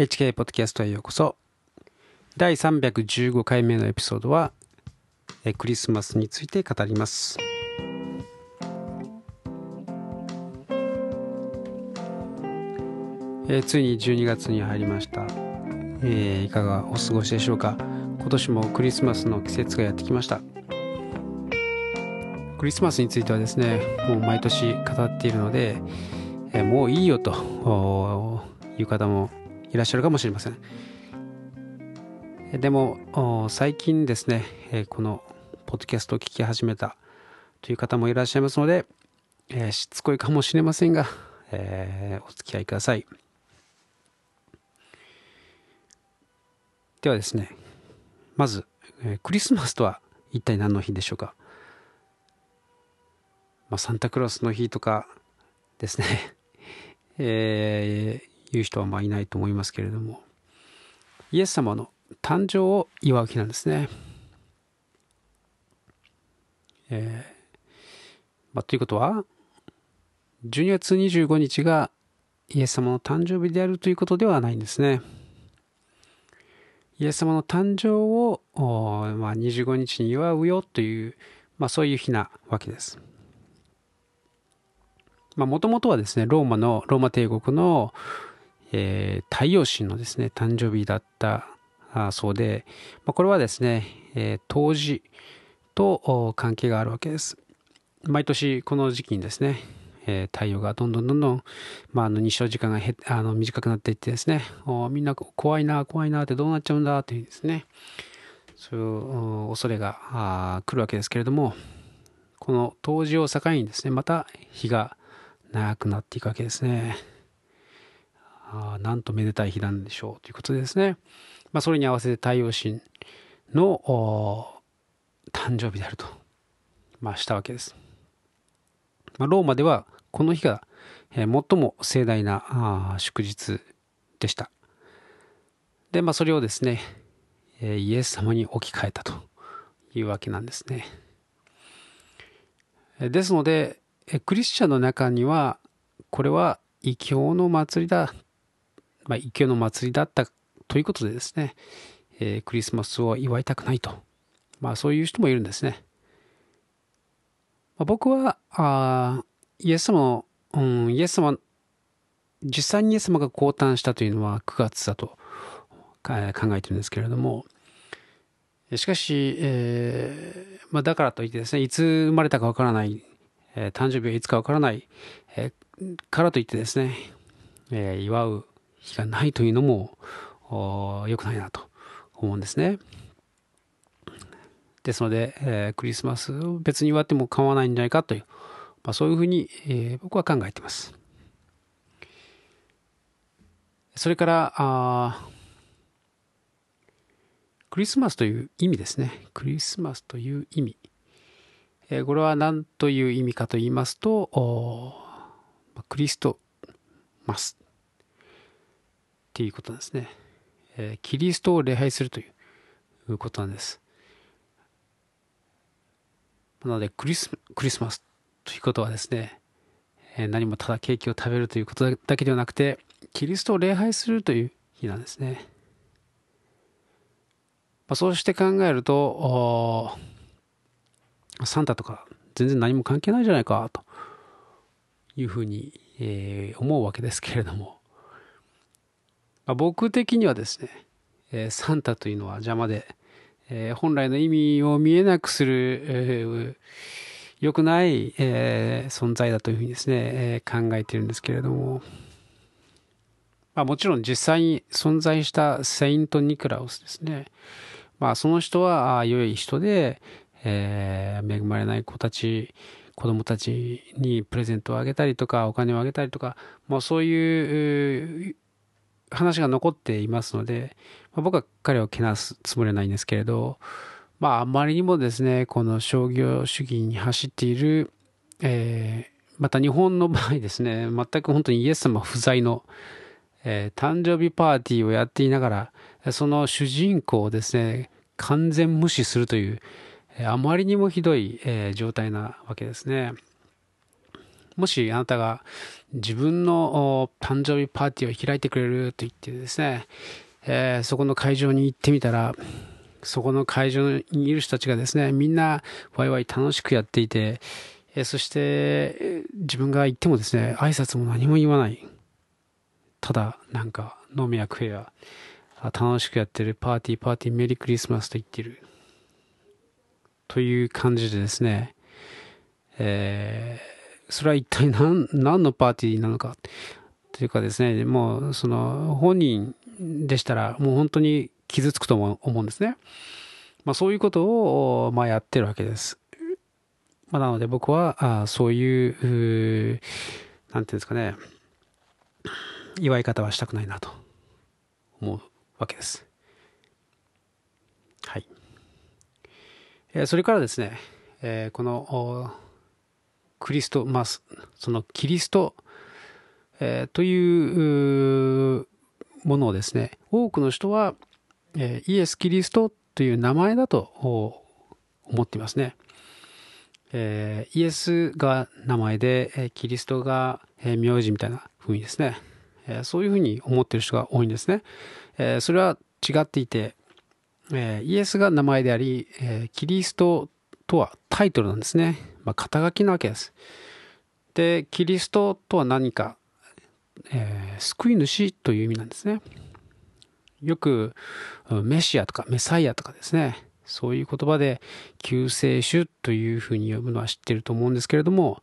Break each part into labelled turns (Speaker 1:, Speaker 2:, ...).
Speaker 1: HK ポッドキャストへようこそ。第315回目のエピソードはクリスマスについて語ります。えついに12月に入りました、えー、いかがお過ごしでしょうか。今年もクリスマスの季節がやってきました。クリスマスについてはですねもう毎年語っているので、えもういいよという方もいらっしゃるかもしれません。でも最近ですねこのポッドキャストを聞き始めたという方もいらっしゃいますので、えしつこいかもしれませんが、えー、お付き合いください。ではですねまず、えクリスマスとは一体何の日でしょうか、まあ、サンタクロースの日とかですね、えいう人はまあいないと思いますけれどもイエス様の誕生を祝う日なんですね。えーまあ、ということは12月25日がイエス様の誕生日であるということではないんですね。イエス様の誕生を、まあ、25日に祝うよという、まあ、そういう日なわけです。もともとはですね、ローマの、ローマ帝国の、えー、太陽神のですね、誕生日だったそうで、まあ、これはですね、えー、冬至と関係があるわけです。毎年この時期にですね、えー、太陽がどんどんどんどん、まあ、あの日照時間がへあの短くなっていってですね、みんな怖いな、怖いなってどうなっちゃうんだというですね、そういう恐れが来るわけですけれども、この冬至を境にですね、また日が長くなっていくわけですね。あなんとめでたい日なんでしょうということでですね、まあ、それに合わせて太陽神の誕生日であると、まあ、したわけです。まあ、ローマではこの日が、え、最も盛大なあ祝日でした。で、まあ、それをですね、え、イエス様に置き換えたというわけなんですね。ですので、クリスチャンの中には、これは異教の祭りだまあ、一挙の祭りだったということでですね、えー、クリスマスを祝いたくないと。まあ、そういう人もいるんですね。まあ、僕は、あイエス様、うん、イエス様、実際にイエス様が降誕したというのは9月だと考えてるんですけれども、しかし、えーまあ、だからといってですね、いつ生まれたかわからない、えー、誕生日はいつかわからない、えー、からといってですね、えー、祝う日がないというのも良くないなと思うんですね。ですので、えー、クリスマスを別に祝っても構わないんじゃないかという、まあ、そういうふうに、えー、僕は考えています。それからあクリスマスという意味ですね。クリスマスという意味。えー、これは何という意味かと言いますと、クリストマスっていうことなんですね。えー、キリストを礼拝するということなんです。なのでクリス、クリスマスということはですね、えー、何もただケーキを食べるということだけではなくて、キリストを礼拝するという日なんですね。まあ、そうして考えると、サンタとか全然何も関係ないじゃないかというふうに、えー、思うわけですけれども、まあ、僕的にはですね、えー、サンタというのは邪魔で、えー、本来の意味を見えなくする、えー、良くない、えー、存在だというふうにですね、えー、考えているんですけれども、まあ、もちろん実際に存在したセイント・ニクラウスですね。まあ、その人は良い人で、えー、恵まれない子たち、子供たちにプレゼントをあげたりとか、お金をあげたりとか、まあ、そういう話が残っていますので、まあ、僕は彼をけなすつもりはないんですけれど、まあ、あまりにもですね、この商業主義に走っている、えー、また日本の場合ですね、全く本当にイエス様不在の、えー、誕生日パーティーをやっていながら、その主人公をですね、完全無視するという、あまりにもひどい、えー、状態なわけですね。もしあなたが自分の誕生日パーティーを開いてくれると言ってですね、えー、そこの会場に行ってみたら、そこの会場にいる人たちがですね、みんなワイワイ楽しくやっていて、えー、そして自分が行ってもですね、挨拶も何も言わない。ただ、なんか飲みや食えや、楽しくやってるパーティーパーティーメリークリスマスと言ってる。という感じでですね、えー、それは一体何何のパーティーなのかというかですね、もうその本人でしたらもう本当に傷つくと思うんですね。まあ、そういうことを、まあ、やってるわけです。まあ、なので僕はあそういう、なんていうんですかね、祝い方はしたくないなと思うわけです。はい。えー、それからですね、えー、このクリスト、まあ、そのキリスト、えー、というものをですね、多くの人は、えイエス・キリストという名前だと思っていますね。えイエスが名前で、えキリストが、え名字みたいな風にですね、えそういうふうに思ってる人が多いんですね。えそれは違っていて、えイエスが名前であり、えキリストとはタイトルなんですね。まあ、肩書きなわけです。で、キリストとは何か、えー、救い主という意味なんですね。よくメシアとかメサイアとかですね、そういう言葉で救世主というふうに呼ぶのは知ってると思うんですけれども、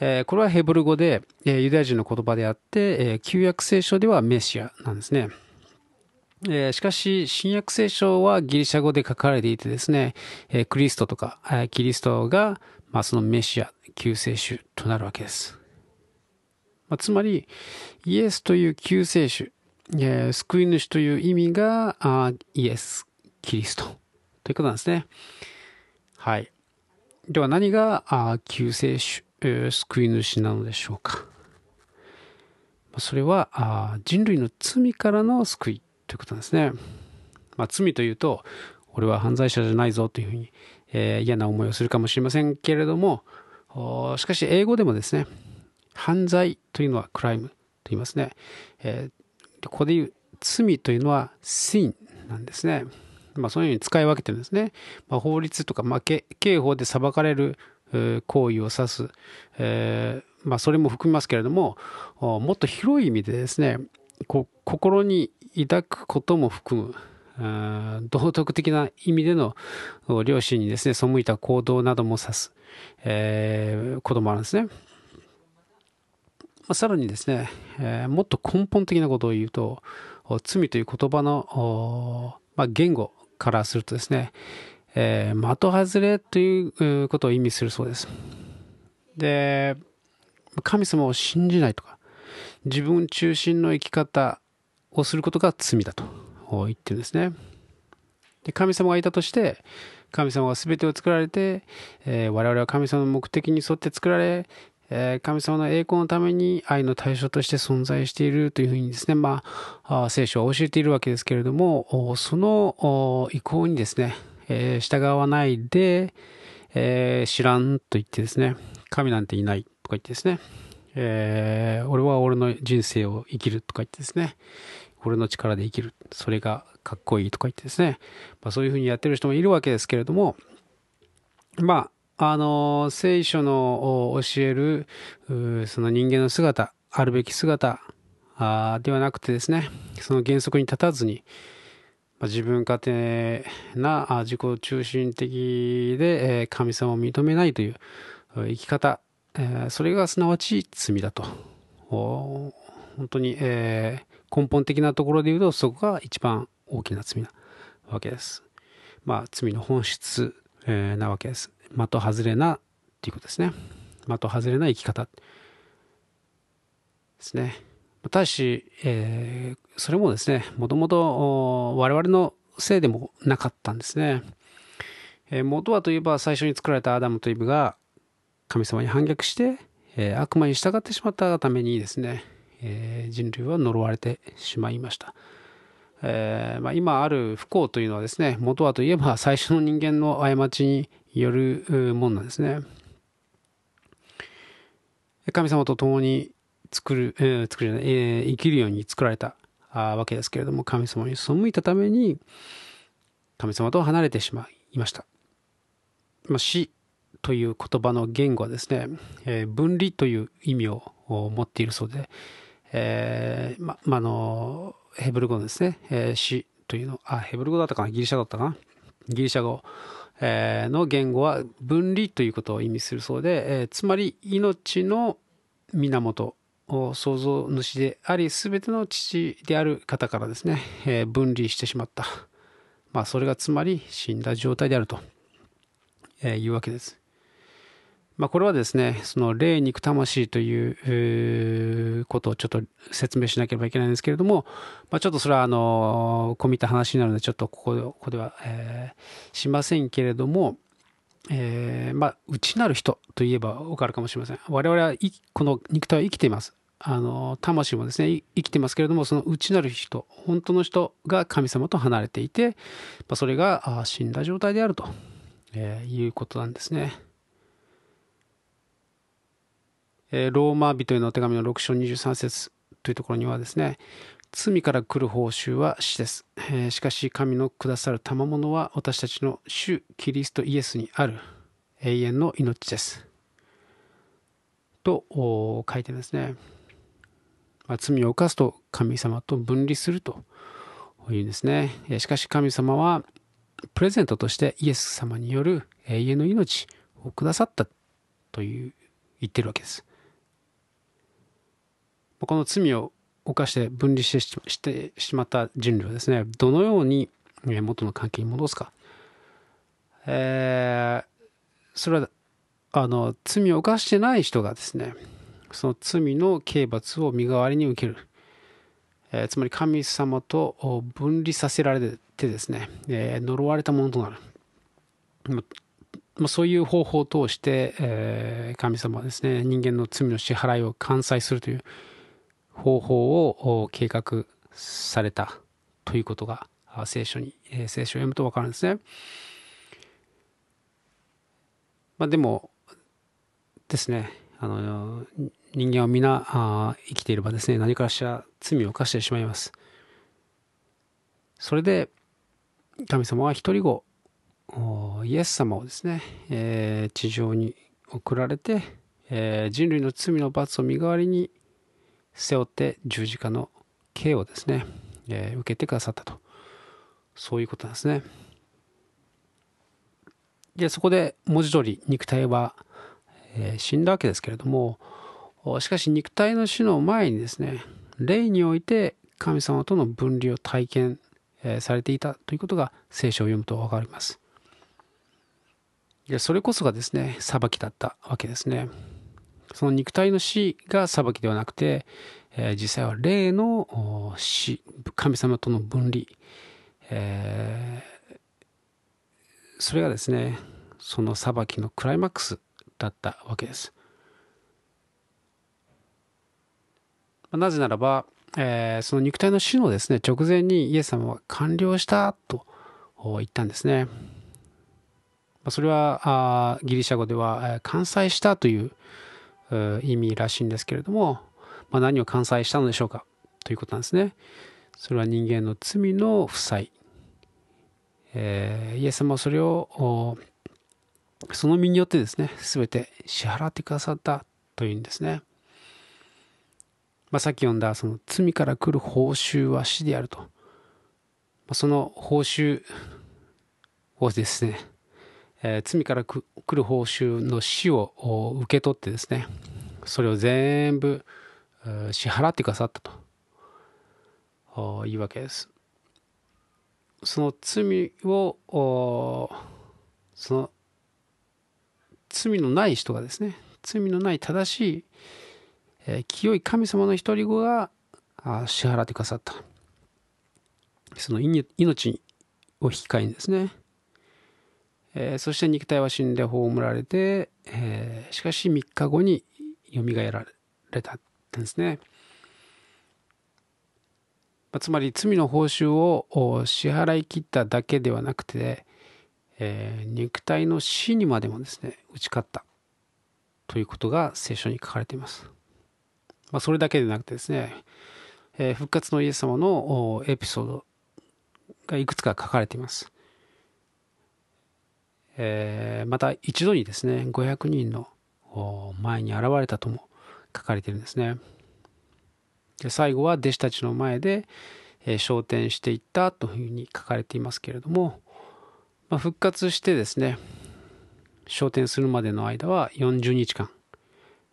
Speaker 1: えー、これはヘブル語で、えー、ユダヤ人の言葉であって、えー、旧約聖書ではメシアなんですね。えー、しかし、新約聖書はギリシャ語で書かれていてですね、えー、クリストとか、えー、キリストが、まあ、そのメシア、救世主となるわけです。まあ、つまり、イエスという救世主、えー、救い主という意味があイエス、キリストということなんですね。はい。では何があ救世主、救い主なのでしょうか。それはあ人類の罪からの救いということなんですね。まあ、罪というと、俺は犯罪者じゃないぞというふうに、えー、嫌な思いをするかもしれませんけれども、しかし英語でもですね、犯罪というのはクライムと言いますね。えー、ここで言う罪というのは sin なんですね。まあ、そういうふうに使い分けてるんですね。まあ、法律とか、まあ、刑法で裁かれる行為を指す、えー、まあ、それも含みますけれども、もっと広い意味でですね、こ心に抱くことも含む、道徳的な意味での両親にですね、背いた行動なども指す、えー、こともあるんですね。まあ、さらにですね、えー、もっと根本的なことを言うと、罪という言葉の、まあ、言語からするとですね、えー、的外れということを意味するそうです。で、神様を信じないとか、自分中心の生き方をすることが罪だと言ってるんですね。で神様がいたとして、神様が全てを作られて、えー、我々は神様の目的に沿って作られ、えー、神様の栄光のために愛の対象として存在しているというふうにですね、まあ、聖書は教えているわけですけれども、その意向にですね、えー、従わないで、え、知らんと言ってですね、神なんていないとか言ってですね、えー、俺は俺の人生を生きるとか言ってですね、俺の力で生きる。それがかっこいいとか言ってですね、まあ、そういうふうにやってる人もいるわけですけれども、まあ、あの、聖書の教える、その人間の姿、あるべき姿あではなくてですね、その原則に立たずに、まあ、自分勝手な自己中心的で神様を認めないという生き方、それがすなわち罪だと。本当に、え根本的なところで言うとそこが一番大きな罪なわけです。まあ罪の本質、えなわけです。的外れなっていうことですね。的外れな生き方ですね。ただし、えー、それもですね、もともと我々のせいでもなかったんですね。えー、元はといえば最初に作られたアダムとイブが神様に反逆して、えー、悪魔に従ってしまったためにですね、えー、人類は呪われてしまいました。えーまあ、今ある不幸というのはですね、元はといえば最初の人間の過ちによるもんなんですね。神様と共に作る、えー、作るじゃない、えー、生きるように作られたあわけですけれども、神様に背いたために、神様と離れてしまいました。まあ、死という言葉の言語はですね、えー、分離という意味を持っているそうで、えー、ま、まあの、ヘブル語のですね、えー、死というの、あ、ヘブル語だったかなギリシャだったかなギリシャ語、えー、の言語は分離ということを意味するそうで、えー、つまり命の源を創造主であり、すべての父である方からですね、えー、分離してしまった。まあ、それがつまり死んだ状態であると、えいうわけです。まあ、これはですね、その霊肉魂ということをちょっと説明しなければいけないんですけれども、まあ、ちょっとそれはあの、込みた話になるので、ちょっとここでここでは、えー、しませんけれども、えー、まあ、内なる人といえばわかるかもしれません。我々はこの肉体は生きています。あの、魂もですね、生きてますけれども、その内なる人、本当の人が神様と離れていて、ま、それが死んだ状態であると、えー、いうことなんですね。ローマ人への手紙の6章23節というところにはですね、罪から来る報酬は死です。えしかし神のくださる賜物は私たちの主キリストイエスにある永遠の命です。と書いてますね。まあ、罪を犯すと神様と分離するというんですね。しかし神様はプレゼントとしてイエス様による永遠の命をくださったという言ってるわけです。この罪を犯して分離してしてしまった人類はですね、どのように元の関係に戻すか。えー、それは、あの、罪を犯してない人がですね、その罪の刑罰を身代わりに受ける。えー、つまり神様と分離させられてですね、えー、呪われたものとなる。まあ、そういう方法を通して、えー、神様はですね、人間の罪の支払いを完済するという、方法を計画されたということが聖書に、聖書を読むと分かるんですね。まあ、でもですね、あの人間は皆あ生きていればですね、何かしら罪を犯してしまいます。それで神様は一人子、イエス様をですね、えー、地上に送られて、えー、人類の罪の罰を身代わりに背負って十字架の刑をですね、えー、受けてくださったと。そういうことなんですね。で、そこで文字通り肉体は、えー、死んだわけですけれども、しかし肉体の死の前にですね、霊において神様との分離を体験、えー、されていたということが聖書を読むと分かります。でそれこそがですね、裁きだったわけですね。その肉体の死が裁きではなくて、えー、実際は霊の死、神様との分離、えー、それがですね、その裁きのクライマックスだったわけです。なぜならば、えー、その肉体の死のですね、直前にイエス様は完了したと言ったんですね。それはあギリシャ語では完済したという意味らしいんですけれども、まあ、何を完済したのでしょうか？ということなんですね。それは人間の罪の負債。えー、イエス様はそれをその身によってですね、すべて支払ってくださったというんですね。まあ、さっき読んだその罪から来る報酬は死であると。その報酬をですね、え、罪から来る報酬の死を受け取ってですね、それを全部支払ってくださったというわけです。その罪を、その罪のない人がですね、罪のない正しい、え、清い神様の一人子が支払ってくださった。その命を引き換えにですね、えー、そして肉体は死んで葬られて、えー、しかし3日後によみがえられたんですね。まあ、つまり罪の報酬を支払い切っただけではなくて、えー、肉体の死にまでもですね打ち勝ったということが聖書に書かれています。まあ、それだけでなくてですね、え、復活のイエス様のエピソードがいくつか書かれています。えー、また一度にですね、500人の前に現れたとも書かれてるんですね。で最後は弟子たちの前で、えー、昇天していったというふうに書かれていますけれども、まあ、復活してですね、昇天するまでの間は40日間、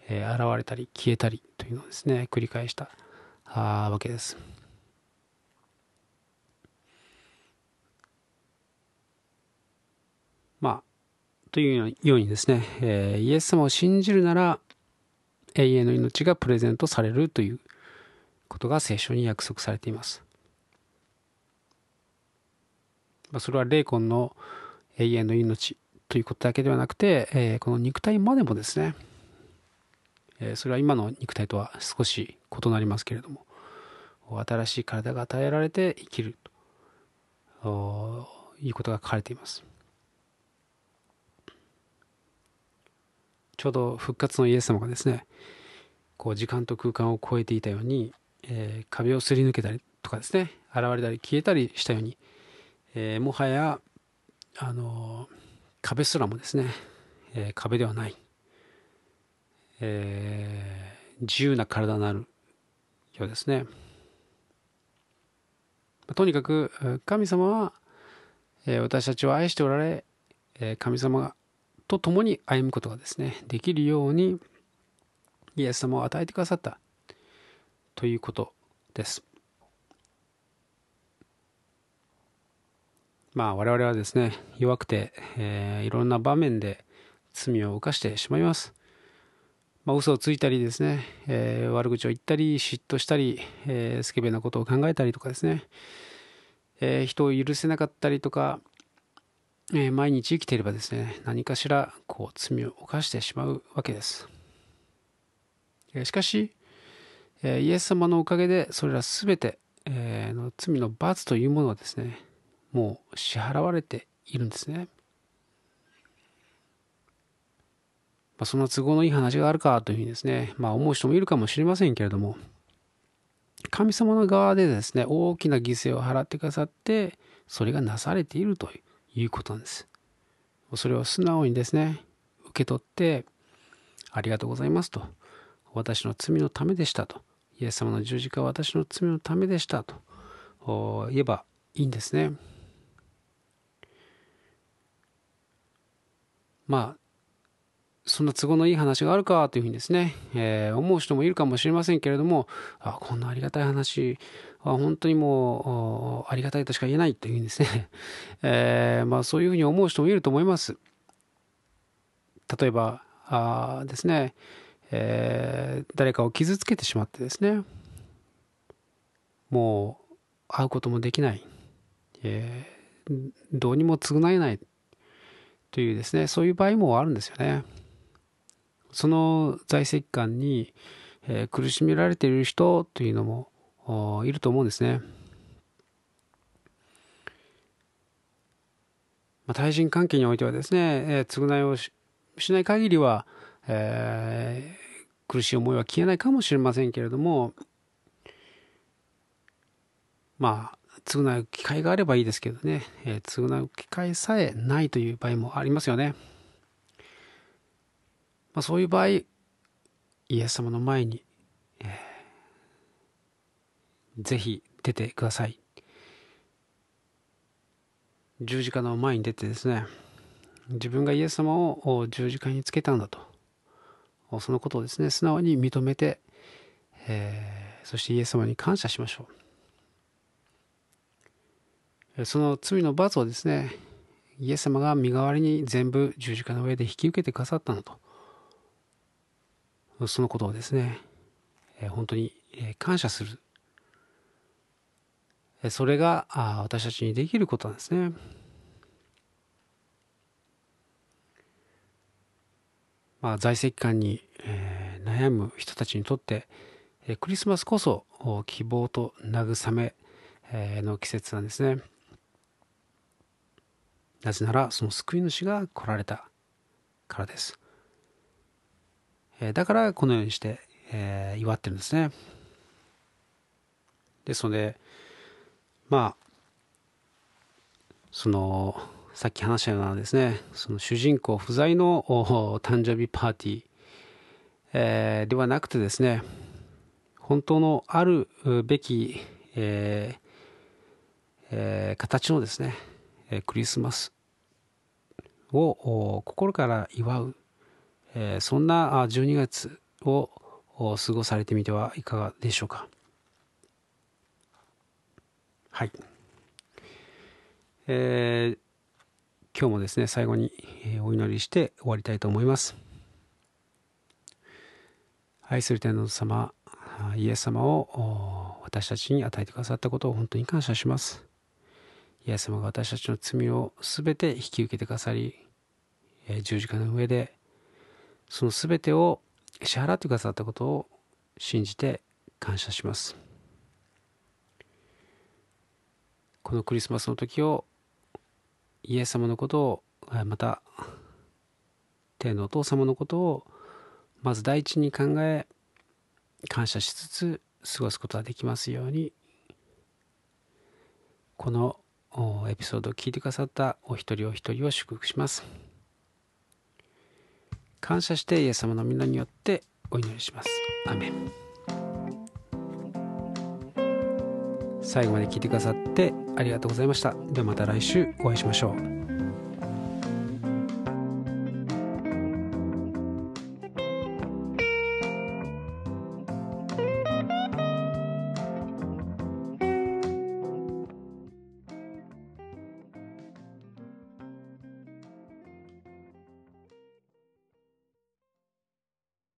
Speaker 1: えー、現れたり消えたりというのをですね、繰り返したわけです。まあ、というようにですね、えー、イエス様を信じるなら永遠の命がプレゼントされるということが聖書に約束されています。まあ、それは霊魂の永遠の命ということだけではなくて、えー、この肉体までもですね、えー、それは今の肉体とは少し異なりますけれども新しい体が与えられて生きるということが書かれています。ちょうど復活のイエス様がですねこう時間と空間を超えていたように、えー、壁をすり抜けたりとかですね現れたり消えたりしたように、えー、もはやあの壁すらもですね、えー、壁ではない、え自由な体になるようですね。とにかく神様は、え私たちを愛しておられ、え神様がと共に歩むことがですね、できるように、イエス様を与えてくださったということです。まあ我々はですね、弱くて、えー、いろんな場面で罪を犯してしまいます。まあ、嘘をついたりですね、えー、悪口を言ったり、嫉妬したり、えー、スケベなことを考えたりとかですね、えー、人を許せなかったりとか、え毎日生きていればですね、何かしらこう罪を犯してしまうわけです。えしかし、えイエス様のおかげでそれら全て、えの罪の罰というものはですね、もう支払われているんですね。まあ、そんな都合のいい話があるかというふうにですね、まあ思う人もいるかもしれませんけれども、神様の側でですね、大きな犠牲を払ってくださって、それがなされているといういうことなんです。それを素直にですね、受け取って、ありがとうございますと。私の罪のためでしたと。イエス様の十字架は私の罪のためでしたと言えばいいんですね。まあ、そんな都合のいい話があるかというふうにですね、えー、思う人もいるかもしれませんけれども、あこんなありがたい話は本当にもうありがたいとしか言えないというふうにですね、えー、まあ、そういうふうに思う人もいると思います。例えばあですね、えー、誰かを傷つけてしまってですね、もう会うこともできない、えどうにも償えないというですね、そういう場合もあるんですよね。その在籍感に、えー、苦しめられている人というのもいると思うんですね。まあ、対人関係においてはですね、えー、償いをしない限りは、えー、苦しい思いは消えないかもしれませんけれども、まあ、償う機会があればいいですけどね、えー、償う機会さえないという場合もありますよね。まあ、そういう場合、イエス様の前に、えー、ぜひ出てください。十字架の前に出てですね、自分がイエス様を十字架につけたんだと、そのことをですね、素直に認めて、えー、そしてイエス様に感謝しましょう。その罪の罰をですね、イエス様が身代わりに全部十字架の上で引き受けてくださったのと。そのことをですね、え本当に感謝する。それが私たちにできることなんですね。まあ、在籍感に、え、悩む人たちにとって、え、クリスマスこそ希望と慰め、え、の季節なんですね。なぜならその救い主が来られたからです。えだからこのようにして、え祝ってるんですね。ですのでまあそのさっき話したようなですねその主人公不在の誕生日パーティー、えー、ではなくてですね本当のあるべき、えーえー、形のですねクリスマスを心から祝う、え、そんな12月を過ごされてみてはいかがでしょうか？はい。えー、今日もですね最後にお祈りして終わりたいと思います。愛する天皇様イエス様を私たちに与えてくださったことを本当に感謝します。イエス様が私たちの罪を全て引き受けてくださり十字架の上でその全てを支払ってくださったことを信じて感謝します。このクリスマスの時をイエス様のことをまた天のお父様のことをまず第一に考え感謝しつつ過ごすことができますようにこのエピソードを聞いてくださったお一人お一人を祝福します。感謝してイエス様の皆によってお祈りします。アメン。最後まで聞いてくださってありがとうございました。ではまた来週お会いしましょう。